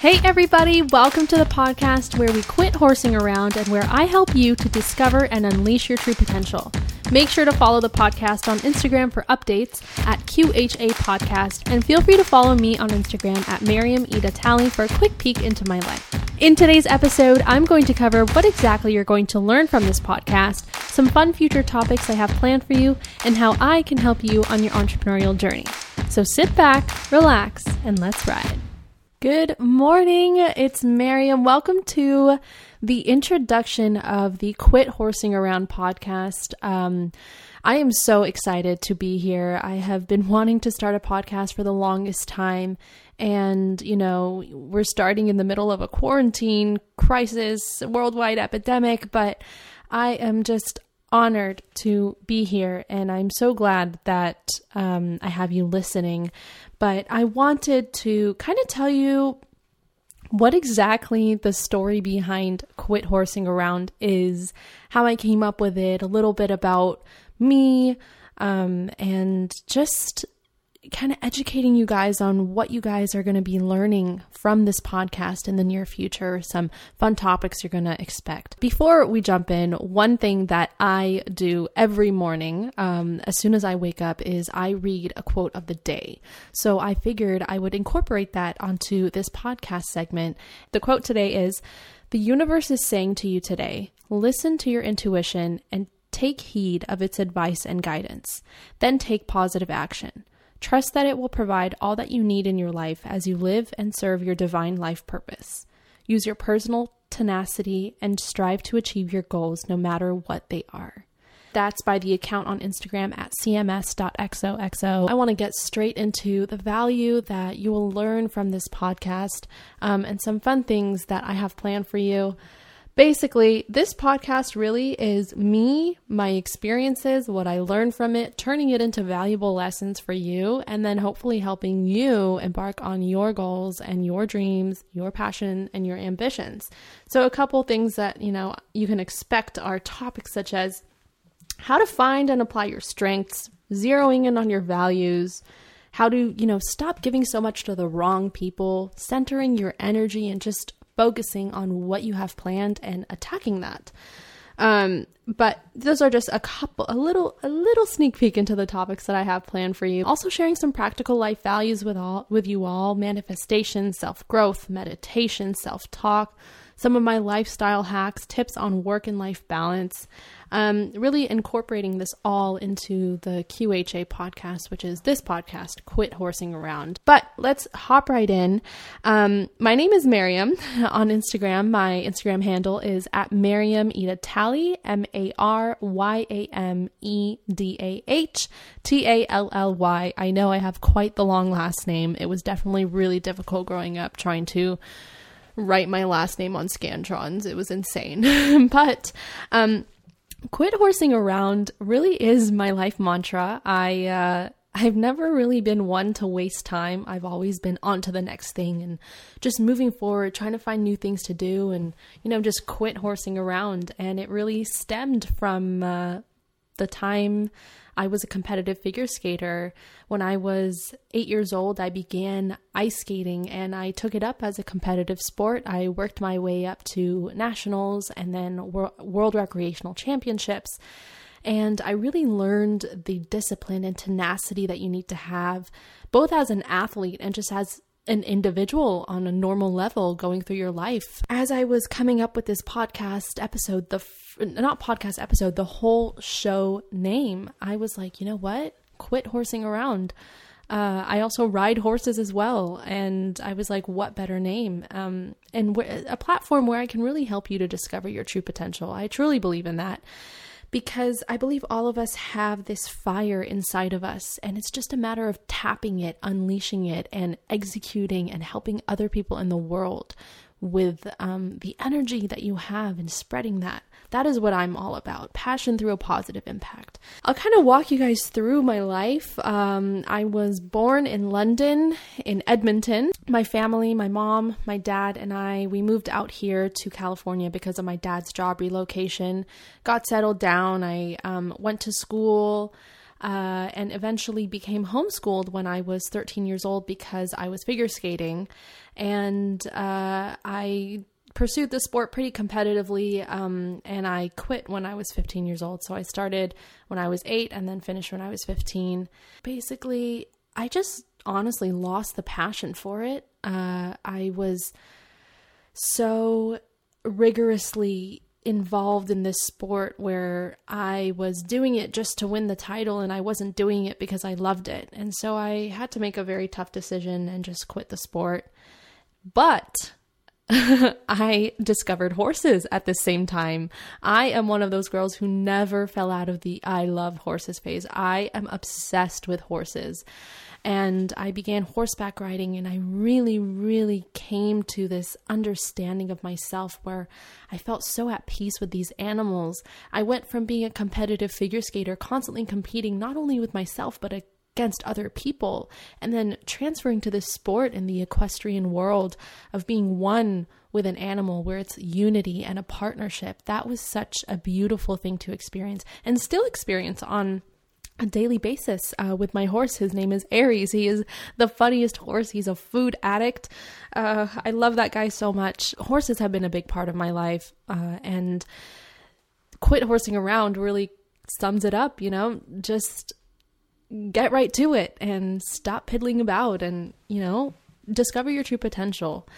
Hey, everybody, welcome to the podcast where we quit horsing around and where I help you to discover and unleash your true potential. Make sure to follow the podcast on Instagram for updates at QHA Podcast, and feel free to follow me on Instagram at Maryam Edahtally for a quick peek into my life. In today's episode, I'm going to cover what exactly you're going to learn from this podcast, some fun future topics I have planned for you, and how I can help you on your entrepreneurial journey. So sit back, relax, and let's ride. Good morning. It's Maryam. Welcome to the introduction of the Quit Horsing Around podcast. Um, I am so excited to be here. I have been wanting to start a podcast for the longest time. And, you know, we're starting in the middle of a quarantine crisis, worldwide epidemic, but I am just honored to be here and I'm so glad that um, I have you listening. But I wanted to kind of tell you what exactly the story behind Quit Horsing Around is, how I came up with it, a little bit about me, um, and just kind of educating you guys on what you guys are going to be learning from this podcast in the near future, some fun topics you're going to expect. Before we jump in, one thing that I do every morning um, as soon as I wake up is I read a quote of the day. So I figured I would incorporate that onto this podcast segment. The quote today is The universe is saying to you today, listen to your intuition and take heed of its advice and guidance. Then take positive action. Trust that it will provide all that you need in your life as you live and serve your divine life purpose. Use your personal tenacity and strive to achieve your goals no matter what they are. That's by the account on Instagram at cms.xoxo. I want to get straight into the value that you will learn from this podcast um, and some fun things that I have planned for you. Basically, this podcast really is me, my experiences, what I learned from it, turning it into valuable lessons for you, and then hopefully helping you embark on your goals and your dreams, your passion, and your ambitions. So, a couple things that you know you can expect are topics such as how to find and apply your strengths, zeroing in on your values, how to, you know, stop giving so much to the wrong people, centering your energy and just focusing on what you have planned and attacking that. Um, but those are just a couple, a little, a little sneak peek into the topics that I have planned for you. Also sharing some practical life values with all, with you all: manifestation, self growth, meditation, self talk, some of my lifestyle hacks, tips on work and life balance, um, really incorporating this all into the QHA podcast, which is this podcast, Quit Horsing Around. But let's hop right in. Um, my name is Maryam on Instagram. My Instagram handle is at Maryam Edahtally, M A R Y A M E D A H T A L L Y. I know I have quite the long last name. It was definitely really difficult growing up trying to write my last name on Scantrons. It was insane. but um, quit horsing around really is my life mantra. I uh, I've never really been one to waste time. I've always been on to the next thing and just moving forward, trying to find new things to do and, you know, just quit horsing around. And it really stemmed from uh, the time I was a competitive figure skater. When I was eight years old, I began ice skating and I took it up as a competitive sport. I worked my way up to nationals and then world recreational championships. And I really learned the discipline and tenacity that you need to have, both as an athlete and just as an individual on a normal level going through your life. As I was coming up with this podcast episode, the not podcast episode, the whole show name, I was like, you know what? Quit horsing around. Uh, I also ride horses as well, and I was like, what better name? Um, and a platform where I can really help you to discover your true potential. I truly believe in that because I believe all of us have this fire inside of us, and it's just a matter of tapping it, unleashing it, and executing and helping other people in the world with um, the energy that you have and spreading that. That is what I'm all about passion through a positive impact. I'll kind of walk you guys through my life. Um, I was born in London, in Edmonton. My family, my mom, my dad, and I, we moved out here to California because of my dad's job relocation. Got settled down. I um, went to school. Uh, and eventually became homeschooled when I was 13 years old because I was figure skating. And uh, I pursued the sport pretty competitively um, and I quit when I was 15 years old. So I started when I was eight and then finished when I was 15. Basically, I just honestly lost the passion for it. Uh, I was so rigorously involved in this sport where I was doing it just to win the title and I wasn't doing it because I loved it. And so I had to make a very tough decision and just quit the sport. But I discovered horses at the same time. I am one of those girls who never fell out of the I love horses phase. I am obsessed with horses. And I began horseback riding, and I really, really came to this understanding of myself where I felt so at peace with these animals. I went from being a competitive figure skater, constantly competing not only with myself, but against other people, and then transferring to this sport in the equestrian world of being one with an animal where it's unity and a partnership. That was such a beautiful thing to experience and still experience on a daily basis uh, with my horse. His name is Aries. He is the funniest horse. He's a food addict. Uh, I love that guy so much. Horses have been a big part of my life, uh, and quit horsing around really sums it up. You know, just get right to it and stop piddling about, and you know, discover your true potential.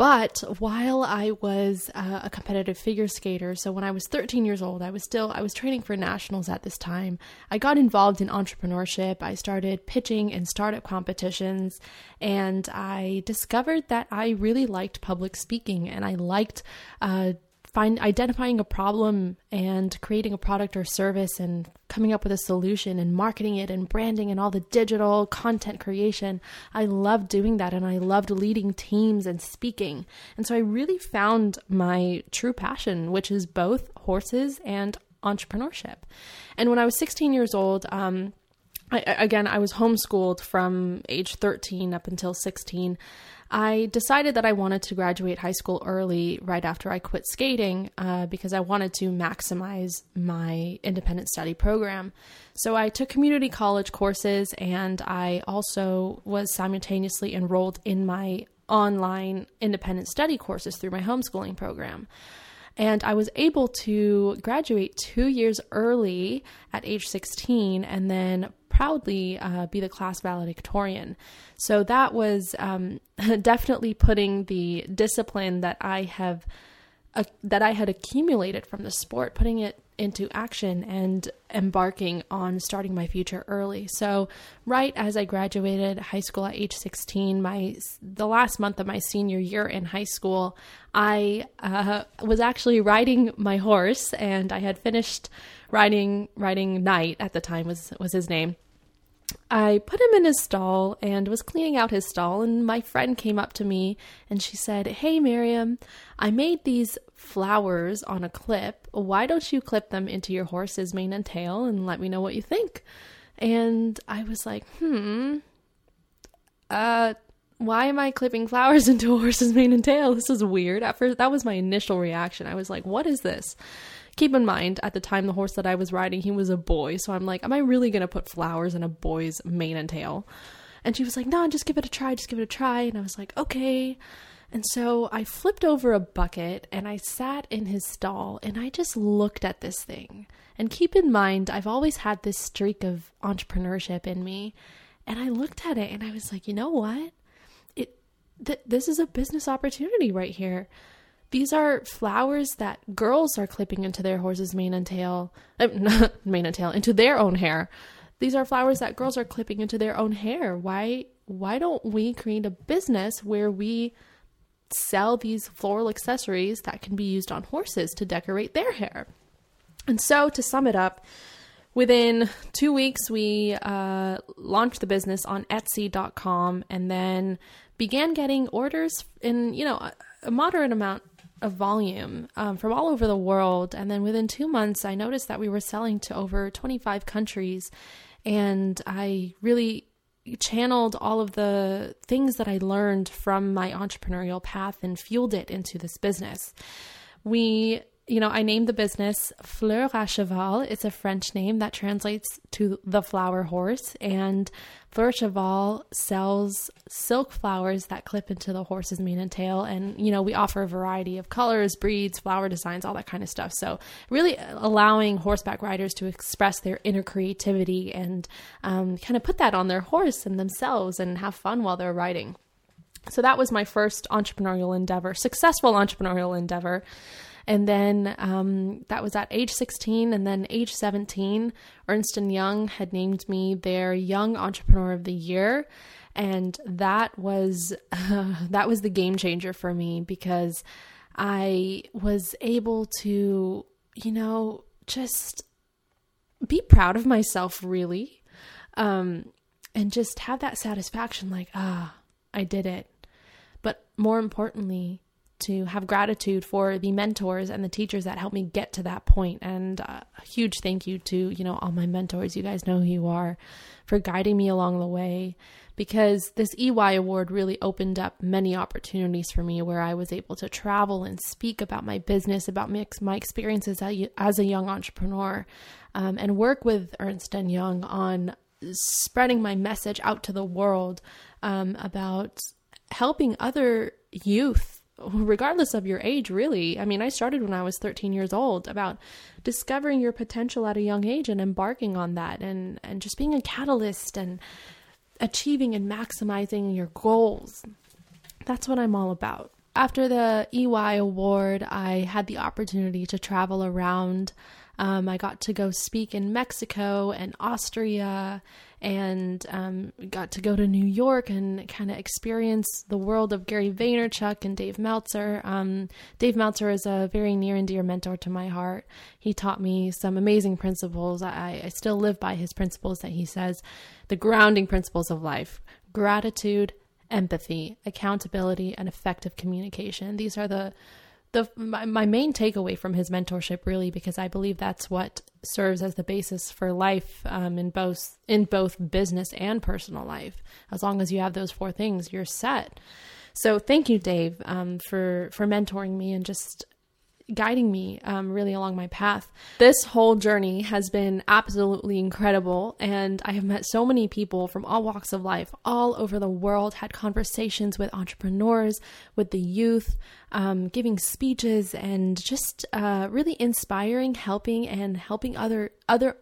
But while I was uh, a competitive figure skater, so when I was 13 years old, I was still I was training for nationals at this time. I got involved in entrepreneurship. I started pitching in startup competitions, and I discovered that I really liked public speaking and I liked uh, find identifying a problem and creating a product or service and coming up with a solution and marketing it and branding and all the digital content creation. I loved doing that and I loved leading teams and speaking. And so I really found my true passion, which is both horses and entrepreneurship. And when I was 16 years old, um, I, again, I was homeschooled from age 13 up until 16. I decided that I wanted to graduate high school early right after I quit skating uh, because I wanted to maximize my independent study program. So I took community college courses and I also was simultaneously enrolled in my online independent study courses through my homeschooling program. And I was able to graduate two years early at age 16 and then proudly uh, be the class valedictorian. So that was um, definitely putting the discipline that I have uh, that I had accumulated from the sport, putting it into action and embarking on starting my future early. So, right as I graduated high school at age 16, my the last month of my senior year in high school, I uh, was actually riding my horse, and I had finished riding riding Knight at the time was was his name. I put him in his stall and was cleaning out his stall, and my friend came up to me and she said, Hey, Maryam, I made these flowers on a clip. Why don't you clip them into your horse's mane and tail and let me know what you think? And I was like, Hmm, uh, why am I clipping flowers into a horse's mane and tail? This is weird. At first, that was my initial reaction. I was like, What is this? keep in mind, at the time, the horse that I was riding, he was a boy. So I'm like, am I really going to put flowers in a boy's mane and tail? And she was like, no, just give it a try. Just give it a try. And I was like, okay. And so I flipped over a bucket and I sat in his stall and I just looked at this thing. And keep in mind, I've always had this streak of entrepreneurship in me. And I looked at it and I was like, you know what? It th- this is a business opportunity right here. These are flowers that girls are clipping into their horse's mane and tail, uh, mane and tail, into their own hair. These are flowers that girls are clipping into their own hair. Why why don't we create a business where we sell these floral accessories that can be used on horses to decorate their hair? And so to sum it up, within two weeks we uh, launched the business on etsy.com and then began getting orders in you know a, moderate amount of volume um, from all over the world. And then within two months, I noticed that we were selling to over 25 countries. And I really channeled all of the things that I learned from my entrepreneurial path and fueled it into this business. We you know, I named the business Fleur à Cheval. It's a French name that translates to the flower horse. And Fleur à Cheval sells silk flowers that clip into the horse's mane and tail. And, you know, we offer a variety of colors, breeds, flower designs, all that kind of stuff. So, really allowing horseback riders to express their inner creativity and um, kind of put that on their horse and themselves and have fun while they're riding. So, that was my first entrepreneurial endeavor, successful entrepreneurial endeavor. And then um, that was at age 16. And then age 17, Ernst & Young had named me their Young Entrepreneur of the Year. And that was uh, that was the game changer for me because I was able to, you know, just be proud of myself really. Um, and just have that satisfaction like, ah, I did it. But more importantly, to have gratitude for the mentors and the teachers that helped me get to that point. And uh, a huge thank you to you know all my mentors. You guys know who you are for guiding me along the way because this EY award really opened up many opportunities for me where I was able to travel and speak about my business, about my, my experiences as a young entrepreneur, um, and work with Ernst & Young on spreading my message out to the world um, about helping other youth regardless of your age, really. I mean, I started when I was 13 years old about discovering your potential at a young age and embarking on that and, and just being a catalyst and achieving and maximizing your goals. That's what I'm all about. After the EY award, I had the opportunity to travel around. Um, I got to go speak in Mexico and Austria and um, got to go to New York and kind of experience the world of Gary Vaynerchuk and Dave Meltzer. Um, Dave Meltzer is a very near and dear mentor to my heart. He taught me some amazing principles. I, I still live by his principles that he says the grounding principles of life gratitude, empathy, accountability, and effective communication. These are the the my, my main takeaway from his mentorship really because I believe that's what serves as the basis for life um, in both in both business and personal life. As long as you have those four things, you're set. So thank you, Dave, um, for for mentoring me and just guiding me um, really along my path. This whole journey has been absolutely incredible, and I have met so many people from all walks of life, all over the world, had conversations with entrepreneurs, with the youth, um, giving speeches, and just uh, really inspiring, helping, and helping other other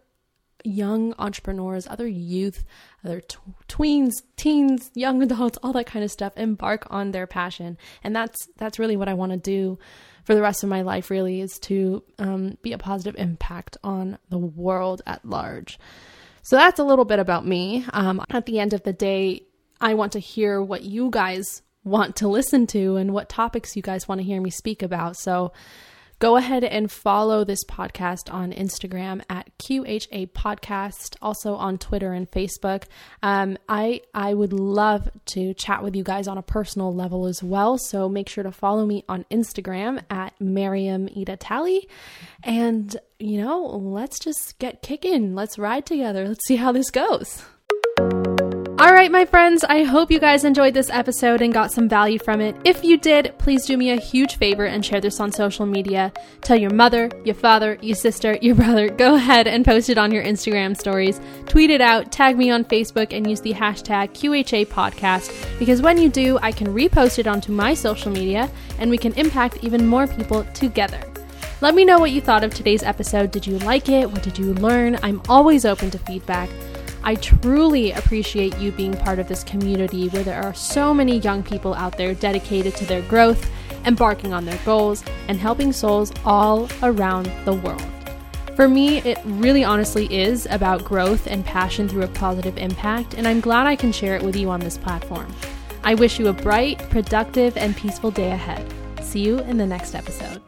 young entrepreneurs, other youth, other tweens, teens, young adults, all that kind of stuff embark on their passion. And that's that's really what I want to do for the rest of my life, really, is to um, be a positive impact on the world at large. So that's a little bit about me. Um, at the end of the day, I want to hear what you guys want to listen to and what topics you guys want to hear me speak about. So Go ahead and follow this podcast on Instagram at QHA Podcast, also on Twitter and Facebook. Um, I I would love to chat with you guys on a personal level as well. So make sure to follow me on Instagram at Maryam Edahtally. And you know, let's just get kicking. Let's ride together. Let's see how this goes. All right, my friends, I hope you guys enjoyed this episode and got some value from it. If you did, please do me a huge favor and share this on social media. Tell your mother, your father, your sister, your brother. Go ahead and post it on your Instagram stories. Tweet it out, tag me on Facebook, and use the hashtag QHA Podcast because when you do, I can repost it onto my social media and we can impact even more people together. Let me know what you thought of today's episode. Did you like it? What did you learn? I'm always open to feedback. I truly appreciate you being part of this community where there are so many young people out there dedicated to their growth, embarking on their goals, and helping souls all around the world. For me, it really honestly is about growth and passion through a positive impact, and I'm glad I can share it with you on this platform. I wish you a bright, productive, and peaceful day ahead. See you in the next episode.